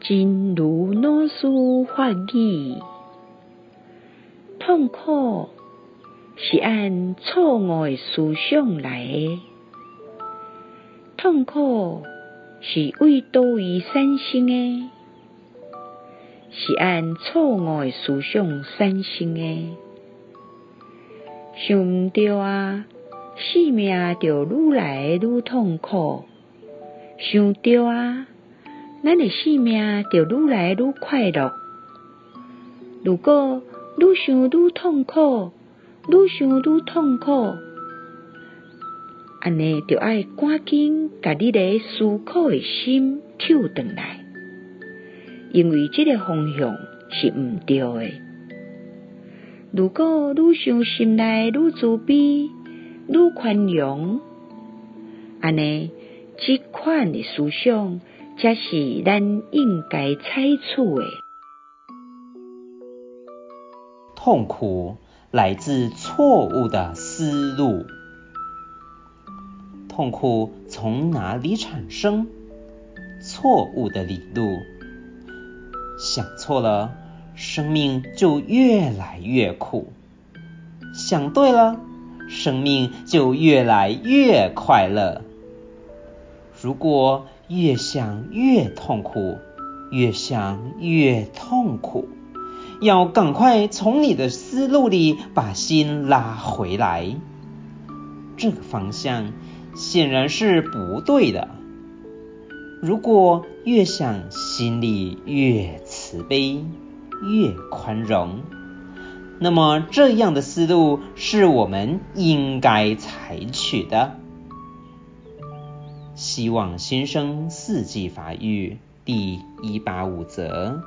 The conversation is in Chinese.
真如老师法语，痛苦是按错误的思想来的，痛苦是为叨位产生的？是按错误的思想产生的。想毋对啊，生命就愈来愈痛苦；想对啊。咱的性命就愈来愈快乐。如果愈想愈痛苦，愈想愈痛苦，安尼就爱赶紧甲你的思考的心抽转来，因为这个方向是毋对的。如果愈想心内愈慈悲、愈宽容，安尼这款的思想。才是咱应该采取的。痛苦来自错误的思路。痛苦从哪里产生？错误的理路。想错了，生命就越来越苦；想对了，生命就越来越快乐。如果越想越痛苦，越想越痛苦，要赶快从你的思路里把心拉回来。这个方向显然是不对的。如果越想心里越慈悲、越宽容，那么这样的思路是我们应该采取的。希望新生四季发育第一八五则。